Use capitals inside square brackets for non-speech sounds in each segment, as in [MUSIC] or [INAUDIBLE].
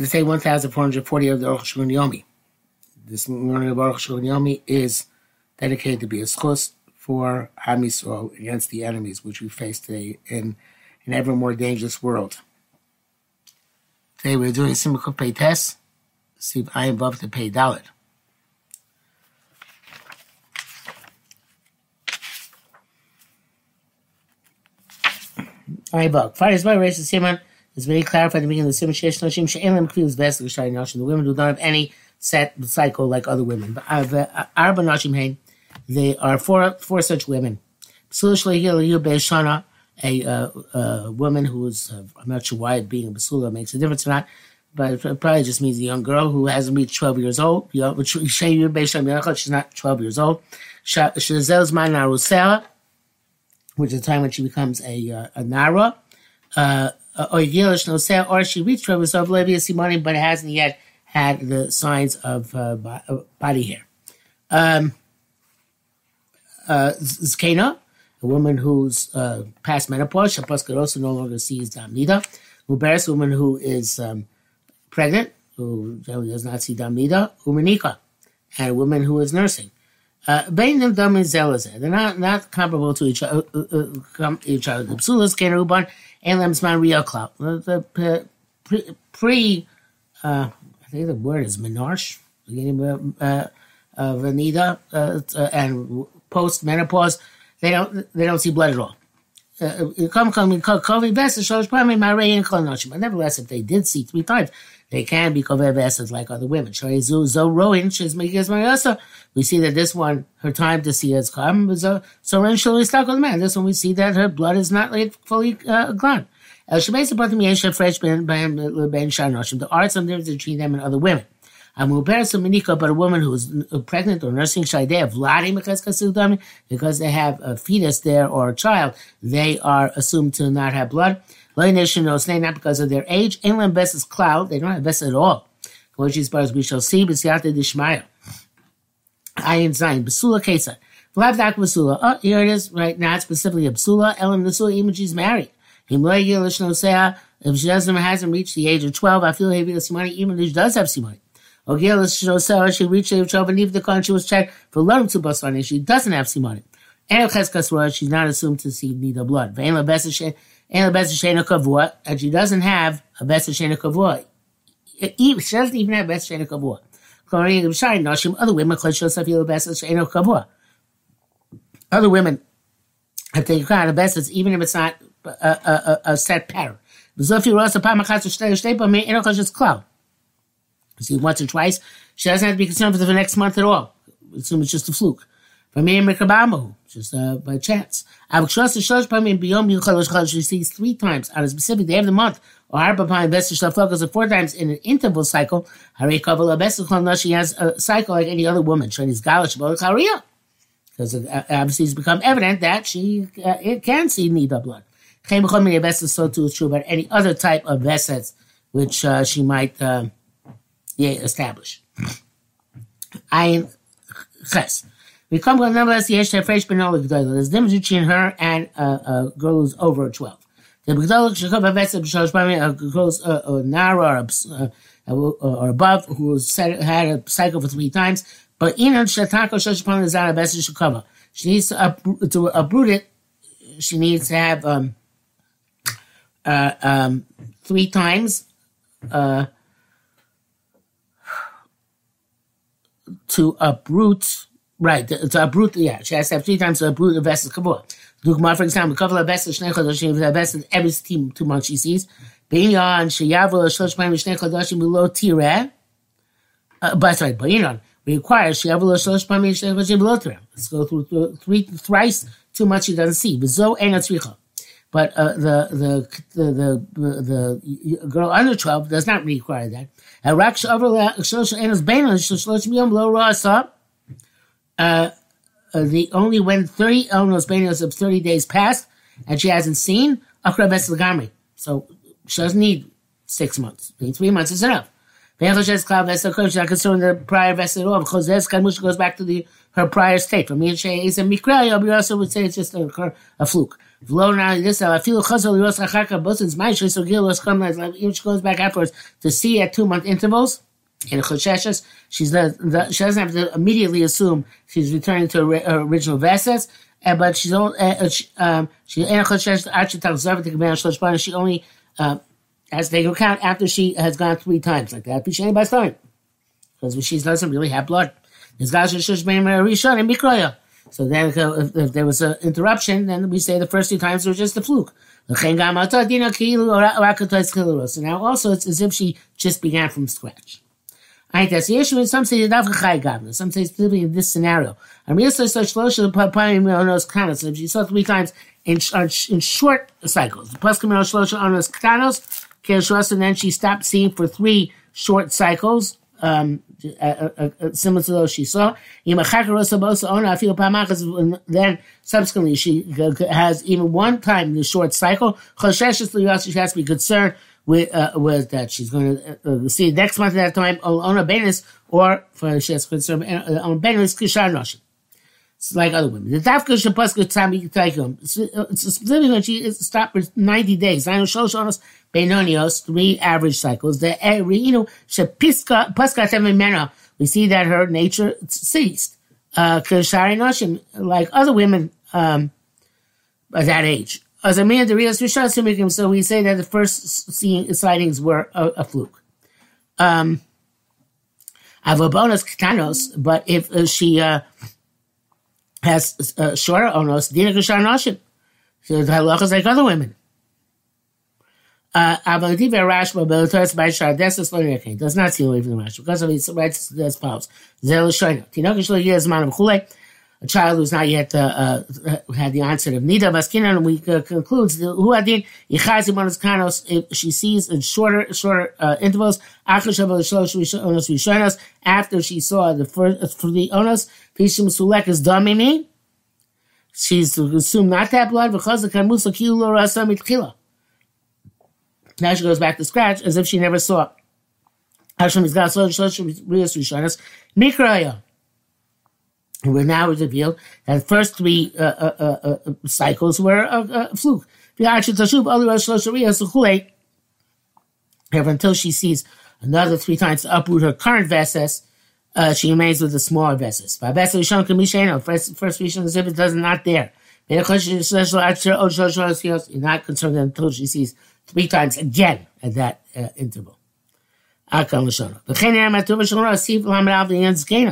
They say 1,440 of the Aruch Yomi. This learning of Aruch Yomi is dedicated to be a schus for Am Yisrael against the enemies which we face today in an ever more dangerous world. Today we're doing see if I am above the Pei Dalit. I above. Fire is by race of Simon is very clarified at the beginning of the Simon Shesh Nashim. The women do not have any set cycle like other women. But Arba Nashim Hain, they are four, four such women. Basula Shlehil Yu Be'eshana, a uh, uh, woman who is, uh, I'm not sure why being a Basula makes a difference or not, but it probably just means a young girl who hasn't reached 12 years old. She's not 12 years old. Which is the time when she becomes a, uh, a Nara. Uh, or or she reached Simoni, but hasn't yet had the signs of uh, body hair. Um, uh, a woman who's uh, past menopause, Shapaska also no longer sees Dam Nida. Uberes, a woman who is um, pregnant, who generally does not see Dam Nida. Umanika, and a woman who is nursing. Uh, Beinim Dam and They're not, not comparable to each other. Uh, uh, each other. The Psulas, Kena Uban, and Lemsman Real Cloud. The, pre, I think the word is menarche, beginning of Anita, uh, and post menopause, they don't they don't see blood at all. My nevertheless, if they did see three times, they can be kovev essence like other women. We see that this one, her time to see has come. So stuck with the man. This one we see that her blood is not fully uh, gone. There are some differences between them and other women. Amuperes Minika, but a woman who is pregnant or nursing because they have a fetus there or a child, they are assumed to not have blood. Not because of their age. Inland best is cloud. They don't have best at all. Which is as we shall see, B'siyata Dishmaya. Ayin Zayin, Basula Kesa. Vlad Dak Basula. Oh, here it is, right now, specifically a Basula. Ellen Basula, even she's married. If she doesn't hasn't reached the age of twelve, I feel heavy to Simoni, even if she does have Simoni. Ogil Shosera, she reached the age of twelve, and even the country was checked for love to Basani, she doesn't have Simoni. And she's not assumed to see neither blood. And the best kavua, and she doesn't have a best kavua. She doesn't even have a best kavua. Other women, other women, if they got a best, even if it's not a, a, a set pattern. See, once or twice, she doesn't have to be concerned for the next month at all. Assume it's just a fluke. For me, Mikabamu, just uh, by chance. The Shosh Pamim Biyom Yuchalosh She sees three times on a specific day of the month, or Harpa Pamim Best Focus four times in an interval cycle. Hare Kabbalah Best She has a cycle like any other woman. Shani's Galish Bolakaria. Because uh, obviously it's become evident that she uh, it can see Nida blood. So too is true about any other type of vesets which uh, she might uh, yeah, establish. I ches. We come to nonetheless yesh fresh benola gdola. There's a difference between her and uh, a girl who's over twelve. The gdola shekov aveset b'shalosh pamim a girl's uh, uh, nara or, or above who had a cycle for three times. But inan shatako shalosh pamim is not a best shekova. She needs to, up, to uproot it. She needs to have um, uh, um, three times uh, to uproot, right, to uproot, yeah, she has to have three times to uproot the vessel kabur. Dugma, for example, a of vessels, shnei chodashim, vessel every team, two months she sees. Beinyan, sheyavu, shlosh mayim, shnei chodashim, below tireh. Uh, but sorry, Bayinon requires sheyavu, shlosh mayim, shnei chodashim, below tireh. Let's go through three, thrice too much she doesn't see. Bezo, ain't a tzricha. But uh, the, the, the the the girl under twelve does not require that. Uh, uh, the only when thirty Elnos Benos of thirty days passed and she hasn't seen Akra So she doesn't need six months. I three months is enough. She's not concerned the prior vessel at all because this Kadmusha goes back to the her prior state. From Yishay is a Mikra, we also would say it's just a, a fluke. V'lo now this I feel she goes back afterwards to see at two month intervals in chosheches she's she doesn't have to immediately assume she's returning to her, her original vessels. Uh, but she's only uh, she um she command shlosh she only uh, has to take account after she has gone three times like that. She by time because she doesn't really have blood. So then, if, if there was an interruption, then we say the first two times was just a fluke. So now also it's as if she just began from scratch. I that's the issue. Some say it's not. Some say specifically in this scenario. I'm really saying so slow the canoes. And if she saw three times in, in short cycles. And then she stopped seeing for three short cycles um, uh, uh, uh, similar to those she saw. Then subsequently she has even one time in the short cycle. She has to be concerned with uh, with that she's going to uh, see next month at that time on a benus or for she has concern on benus kishar noshim. It's like other women. The dafka shapaska tzami taikum. Specifically when she stopped for ninety days. I know shoshonos benonios three average cycles. The know shapiska paska temimena. We see that her nature ceased. Uh, noshim like other women um, at that age. As a man, the real so we say that the first seeing sightings were a, a fluke. Um, bonus katanos, but if uh, she uh, has uh, shorter onos, dina kashar noshim. So the halacha is like other women. Uh, Rashba Belotas by Shardesas Loryakin does not see away from the Rashba because of its rights as follows. Zel Shoino. Tinokish Yezman of Chule, a child who's not yet uh, uh, had the onset of Nida Baskinan, and we uh, concludes the Huadin Yichazi Monos Kanos she sees in shorter shorter uh, intervals after after she saw the first for the Onos Pishim Sulek is Domini. She's assumed not to have blood because the Kamusa Kilo Rasa Mitchila. Now she goes back to scratch as if she never saw. Hashem is God, Mikraya. And we're now revealed that the first three uh, uh, uh, uh cycles were a, fluke. Until she sees another three times to uproot her current vessels, uh, she remains with the smaller Kamisheno, first first Rishon as if it does not there. You're not concerned until she sees three times again at that uh, interval.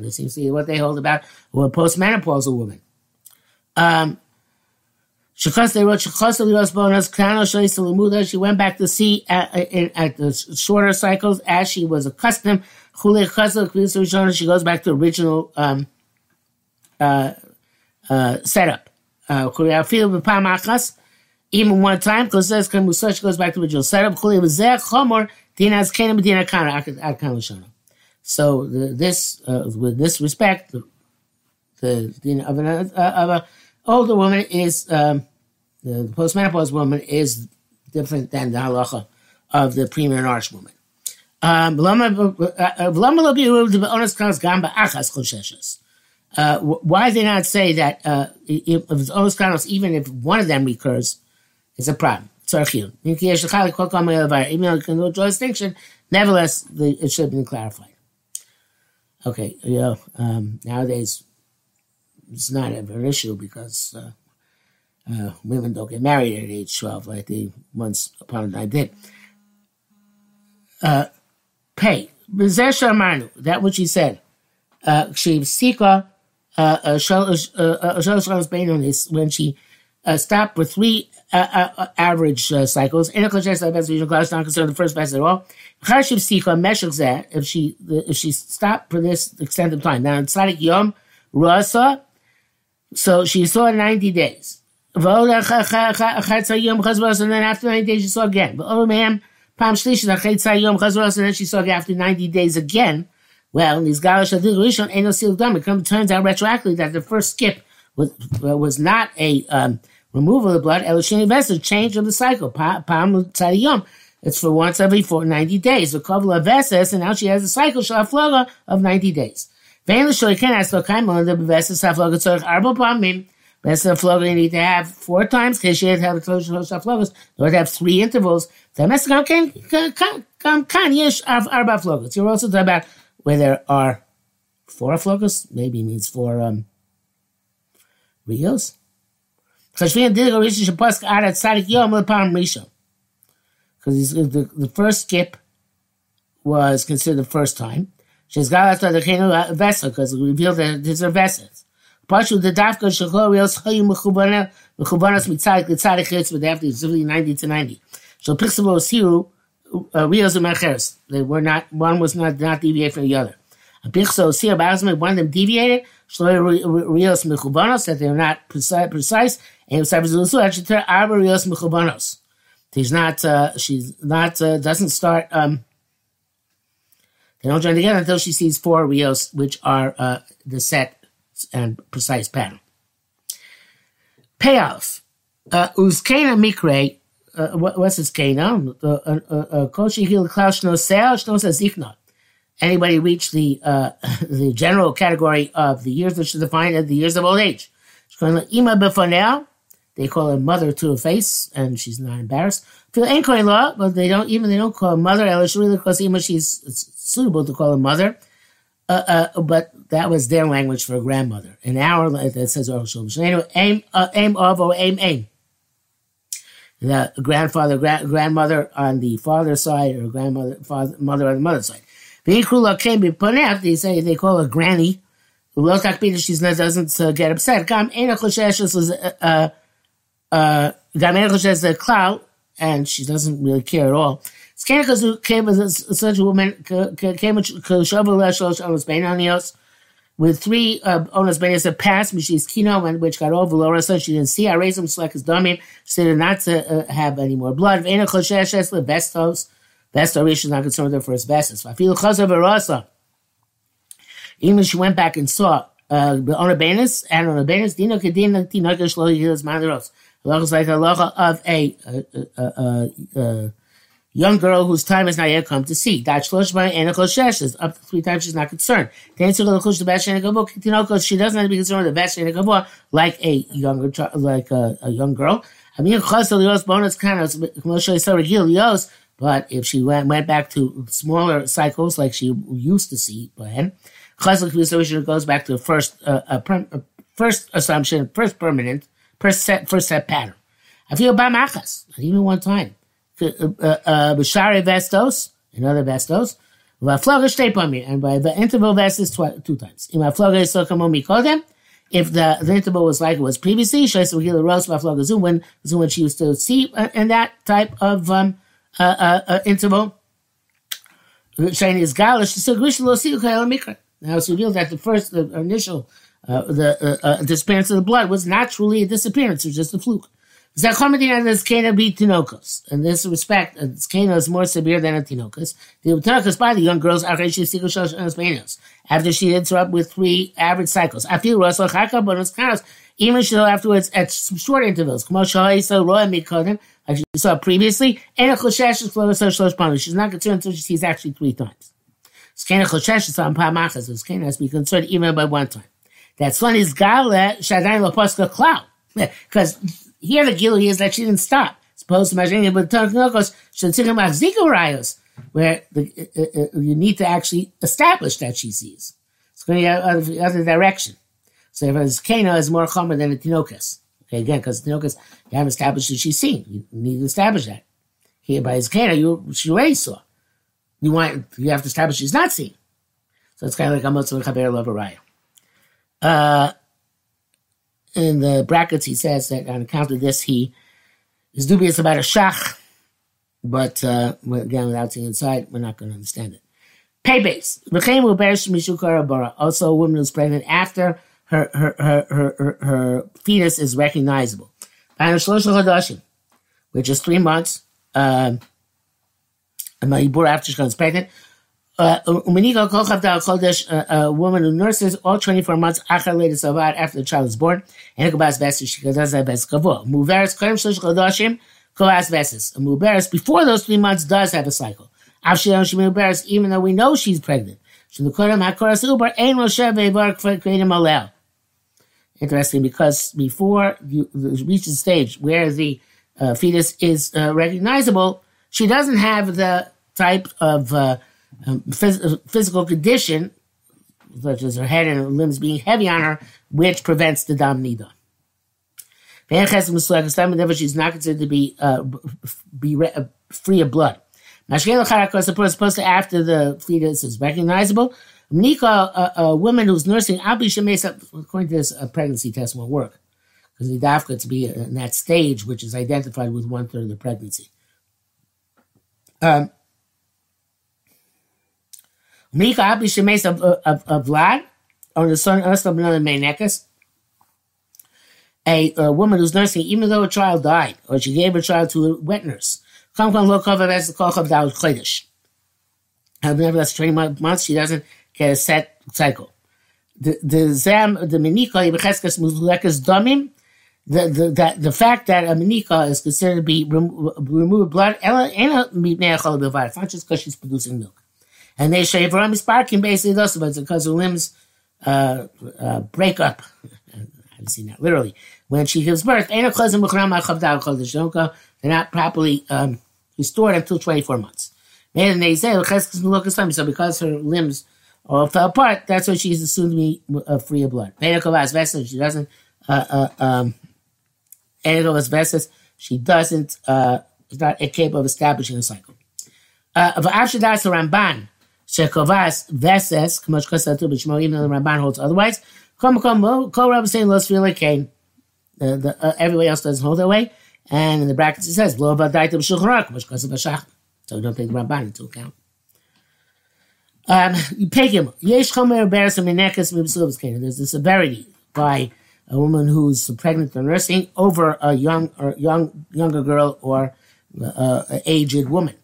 This seems to be what they hold about a postmenopausal woman. Um, she went back to see at, at, the shorter cycles as she was accustomed. She goes back to original um, uh, uh, setup. Uh, even one time, because Kamusash goes back to original setup. So the, this, uh, with this respect, the, din of an uh, of a older woman is um, the, the postmenopause woman is different than the halacha of the premenarche woman. Um, uh, why did they not say that uh, if, if it's even if one of them recurs, it's a problem. Draw a distinction, nevertheless, the, it should have been clarified. Okay, you know, um, nowadays it's not ever an issue because uh, uh, women don't get married at age 12 like they once upon a time did. Uh, pay. That what she said. She sika when she stopped for three uh, uh, average uh, cycles. In a class not the first pass at all. If she if she stopped for this extended time. Now in Tzadik Yom Rasa, so she saw ninety days. And then after 90 days, she saw again. And then she saw after 90 days again. Well, in these Galash Rishon ain't no sealed done. It turns out retroactively that the first skip was, was not a um, removal of the blood, Elishini Vesa, change of the cycle, Pam Tzadiyom. It's for once every four, 90 days. The of Veses, and now she has a cycle, Shalafloga, of 90 days. Vein l'shoy ken as lo kaim on the Veses Hafloga tzorich arba pamim. Veses Hafloga, you need to have four times, to have Haflogas, or to have three intervals. The Mexican can, come can, yesh arba Haflogas. You're also talking about where there are four Haflogas, maybe means four, um, Rios. Because did go Rishon Shapask Arat Sadik Yom Lepam Rishon because the, the first skip was considered the first time. She's got after the Chenu vessel because it revealed that these are vessels. Partial the Dafka Shachor Reels Chayim Mechubana Mechubanas Mitzadik Litzadik Chitz it's really 90 to 90. So Pixabo Siru uh, Reels and Mecheres. They were not, one was not, not deviate from the other. A Pixo Sir Basma, one of them deviated. Shloy Reels Mechubanos, that they're not precise, precise He's not. Uh, she's not. Uh, doesn't start. Um, they don't join together until she sees four rios, which are uh, the set and precise pattern. Payoff. Uh, Uskena mikre. Uh, what's his kena? Koshi hil klaus no sel shnos azikna. Anybody reach the uh, [LAUGHS] the general category of the years which is defined as the years of old age. Ima befonel they call her mother to her face, and she's not embarrassed. Feel ain't law, but they don't even they don't call her mother. Elishuli because even she's suitable to call her mother. Uh, uh, but that was their language for grandmother. In our that says Oral Anyway, aim uh, aim of or aim aim. The grandfather, gra- grandmother on the father's side, or grandmother, father, mother on the mother's side. The Ikrula came be They say they call her granny. She's not doesn't uh, get upset. Uh, uh, has a clout, and she doesn't really care at all. Skanikazu came as such a woman, came with three uh, owners benias that passed, she's kino, and which got over Laura, so she didn't see. I raised him like his dummy. She did not to uh, have any more blood. Vena Koshesh, the bestos. Besto Rish is not concerned with her bestest. I feel Chazav Arasa. Even she went back and saw uh, on and on Dino Kedina Tinoka Shlo Yilas Mandaros. Halacha is like a halacha of a, a, a, a, young girl whose time has not yet come to see. That shloshma and is up to three times she's not concerned. She doesn't have to be concerned with the best and like a younger child, like a, a young girl. I mean, bonus kind of but if she went went back to smaller cycles like she used to see, then chasal goes back to the first uh, first assumption, first permanent per set for set pattern. I feel by machas, even one time. Uh, uh, uh, B'share vestos, another vestos. V'afloga shtei and by the interval vestos two times. In v'afloga is so kamomi kodem. If the, the interval was like it was previously, Shaisa Wagila Rose V'afloga zoom when zoom when she used to see in that type of um, uh, uh, interval. Shani is galish. So Grish lo see. Now it's revealed that the first, the initial uh, the uh, uh, disappearance of the blood was not truly a disappearance; it was just a fluke. In this respect, a Zkena is more severe than a Tinokas. The Tinokos by the young girls after she ends up with three average cycles. Even still afterwards at short intervals. Like you saw previously, she's not concerned until she sees actually three times. Skena is Skena has to be concerned even by one time. That's is Gala Shadain Laposka Cloud. Because [LAUGHS] here the Gilu is that she didn't stop. Supposed to imagine but Tanakos Shatzikam Azika Rayos, where the, uh, uh, you need to actually establish that she sees. It's going the other direction. So if it's Kana is more common than a Tinokas. Okay, again, because Tinokas, you haven't established that she's seen. You need to establish that. Here by his Kana, you she already saw. You want you have to establish she's not seen. So it's kind of like a Motzah Chaber Lavaraya. Uh, in the brackets, he says that on account of this, he is dubious about a shach, but uh, again, without seeing inside, we're not going to understand it. Pay base. Also, a woman who's pregnant after her her her her, her, fetus is recognizable. Which is three months. Um, after she becomes pregnant. Uh, a woman who nurses all 24 months after the child is born, and before those three months does have a cycle. Even though we know she's pregnant. Interesting because before you reach the stage where the uh, fetus is uh, recognizable, she doesn't have the type of uh, um, phys- physical condition, such as her head and her limbs being heavy on her, which prevents the dam nida. She's not considered to be uh, be re- uh, free of blood. Supposed to after the fetus is recognizable. Nika, a, a woman who's nursing, according to this, a pregnancy test won't work because the dafka to be in that stage, which is identified with one third of the pregnancy. Um, Mika Abi Shemes of, of, of Vlad, or the son of another Mainekas, a, a woman who's nursing, even though a child died, or she gave her child to a wet nurse. Come, come, look over as the Koch of Dawud Chodesh. Nevertheless, 20 months, she doesn't get a set cycle. The the zam the menika ibecheskas muzlekas damim. The, the, that, the fact that a menika is considered to be rem, remove blood, it's not just because she's producing milk. And they say Avram is barking basically thus, but because her limbs uh, uh, break up. [LAUGHS] I haven't seen that literally. When she gives birth, they're not properly um, restored until 24 months. So because her limbs or fell apart, that's why she's assumed to be uh, free of blood. She doesn't, uh, uh, um, she doesn't, uh, is not capable of establishing a cycle. Uh, Ramban, Shekovas Veses, Kamosh Kosatu Bishmo, even the Ramban holds otherwise. Come, come, Kol Rabbi saying Los Fila Kane. Everybody else doesn't hold that way. And in the brackets it says, Blow about Daita B'Shulchan Aruch, Kamosh Kosatu So don't take the Ramban into account. Um, you pay him. Yesh chomer beresim minekas mibsulvus kena. There's a severity by a woman who's pregnant or nursing over a young or young younger girl or uh, aged woman.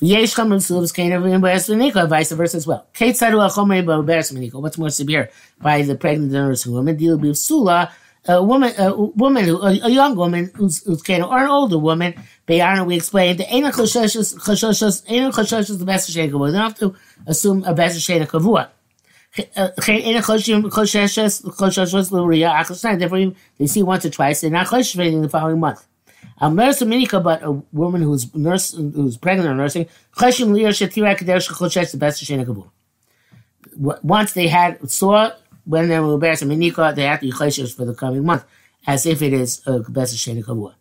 V'yesh chomer mibsulvus kena v'imberes minika, vice versa as well. Kate sadu al chomer beres minika. What's more severe by the pregnant or nursing woman? Deal b'sula a woman, a woman, a, young woman who's, who's of, or an older woman, Beyana, we explained, the Ena Choshesh, Choshesh, Ena Choshesh is the best Shena Kavua. They don't have to assume a best Shena Kavua. Uh, Achoshesh, therefore they see once or twice, they're not Choshesh in the following month. A nurse minika, but a woman who's nurse, who's pregnant or nursing, Choshesh, Leah, Shetira, Kadesh, Choshesh, the best Shena Kavua. Once they had, saw when they were bears minika, they have to be for the coming month, as if it is a best sheni kavua.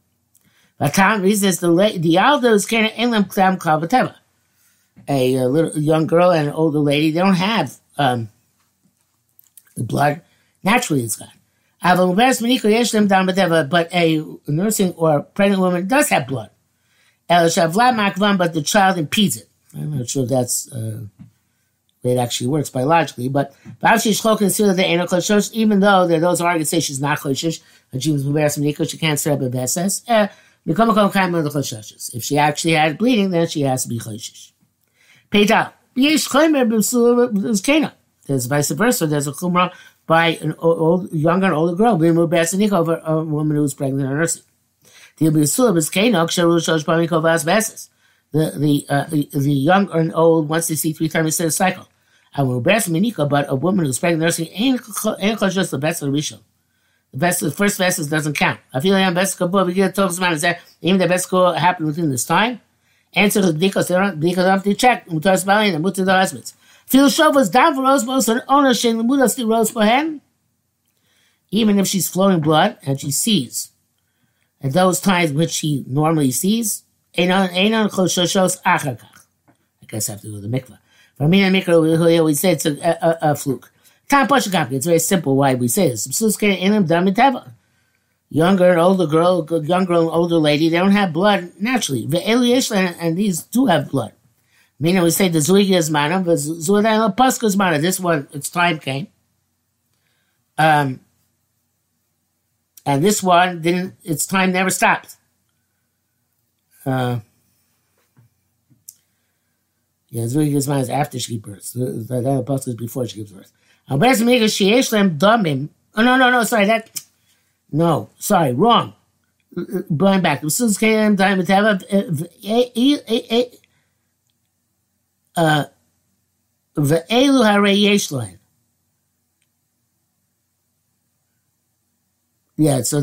But Tom reasons the the elders can elam klam kavateva. A little young girl and an older lady, they don't have um, the blood naturally. It's gone. But a nursing or pregnant woman does have blood. But the child impedes it. I'm not sure if that's uh, it actually works biologically. But even though there those arguments say she's not she was beberes she can't serve. Eh, if she actually had bleeding, then she has to be choshesh. Paid out. There's vice versa. There's a chumrah by an old, younger and older girl being beberes over a woman who's pregnant or nursing. The the the, uh, the the young and old once they see three times instead of cycle. And we're best minika, but a woman who's pregnant nursing ain't just the best of the rishon. The best, the first vessels doesn't count. I feel like I'm best couple we get talks about is that even the best score happened within this time. Answer is because they don't because they have to check mutar spelling and the husbands. Even if she's flowing blood and she sees, at those times which she normally sees, I guess I have to go to the mikvah. For me mikvah, we say it's a, a, a fluke. It's very simple why we say this. Younger and older girl, younger and older lady, they don't have blood naturally. And these do have blood. Meaning we say the is but Zuidan Paska is mana. This one, its time came. Um, and this one didn't, its time never stopped. Uh, yeah, Zuri gives mine after she gives birth. That apostle is before she gives birth. Oh, no, no, no, sorry, that, no, sorry, wrong. going back. Ve'elu harei yesh Yeah, so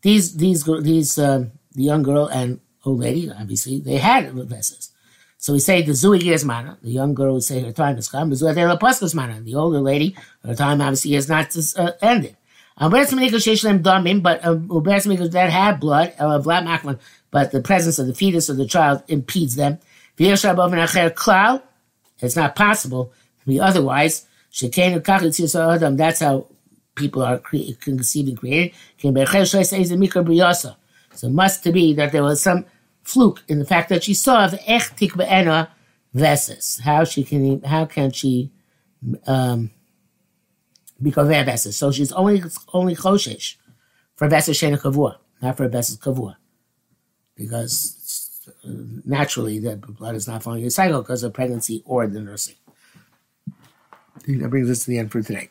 these these these um, the young girl and old lady, obviously, they had vessels. So we say the zui is mana. The young girl would say her time has come. The mana. The older lady, her time obviously has not uh, ended. Um, but um, that had blood, uh, but the presence of the fetus or the child impedes them. It's not possible to be otherwise. That's how people are conceived and created. So it must be that there was some fluke in the fact that she saw the ech tikbaena veses. How she can, how can she um, be kover veses? So she's only only choshesh for veses shena kavua, not for veses kavua, because naturally that blood is not following the cycle because of pregnancy or the nursing. That brings us to the end for today.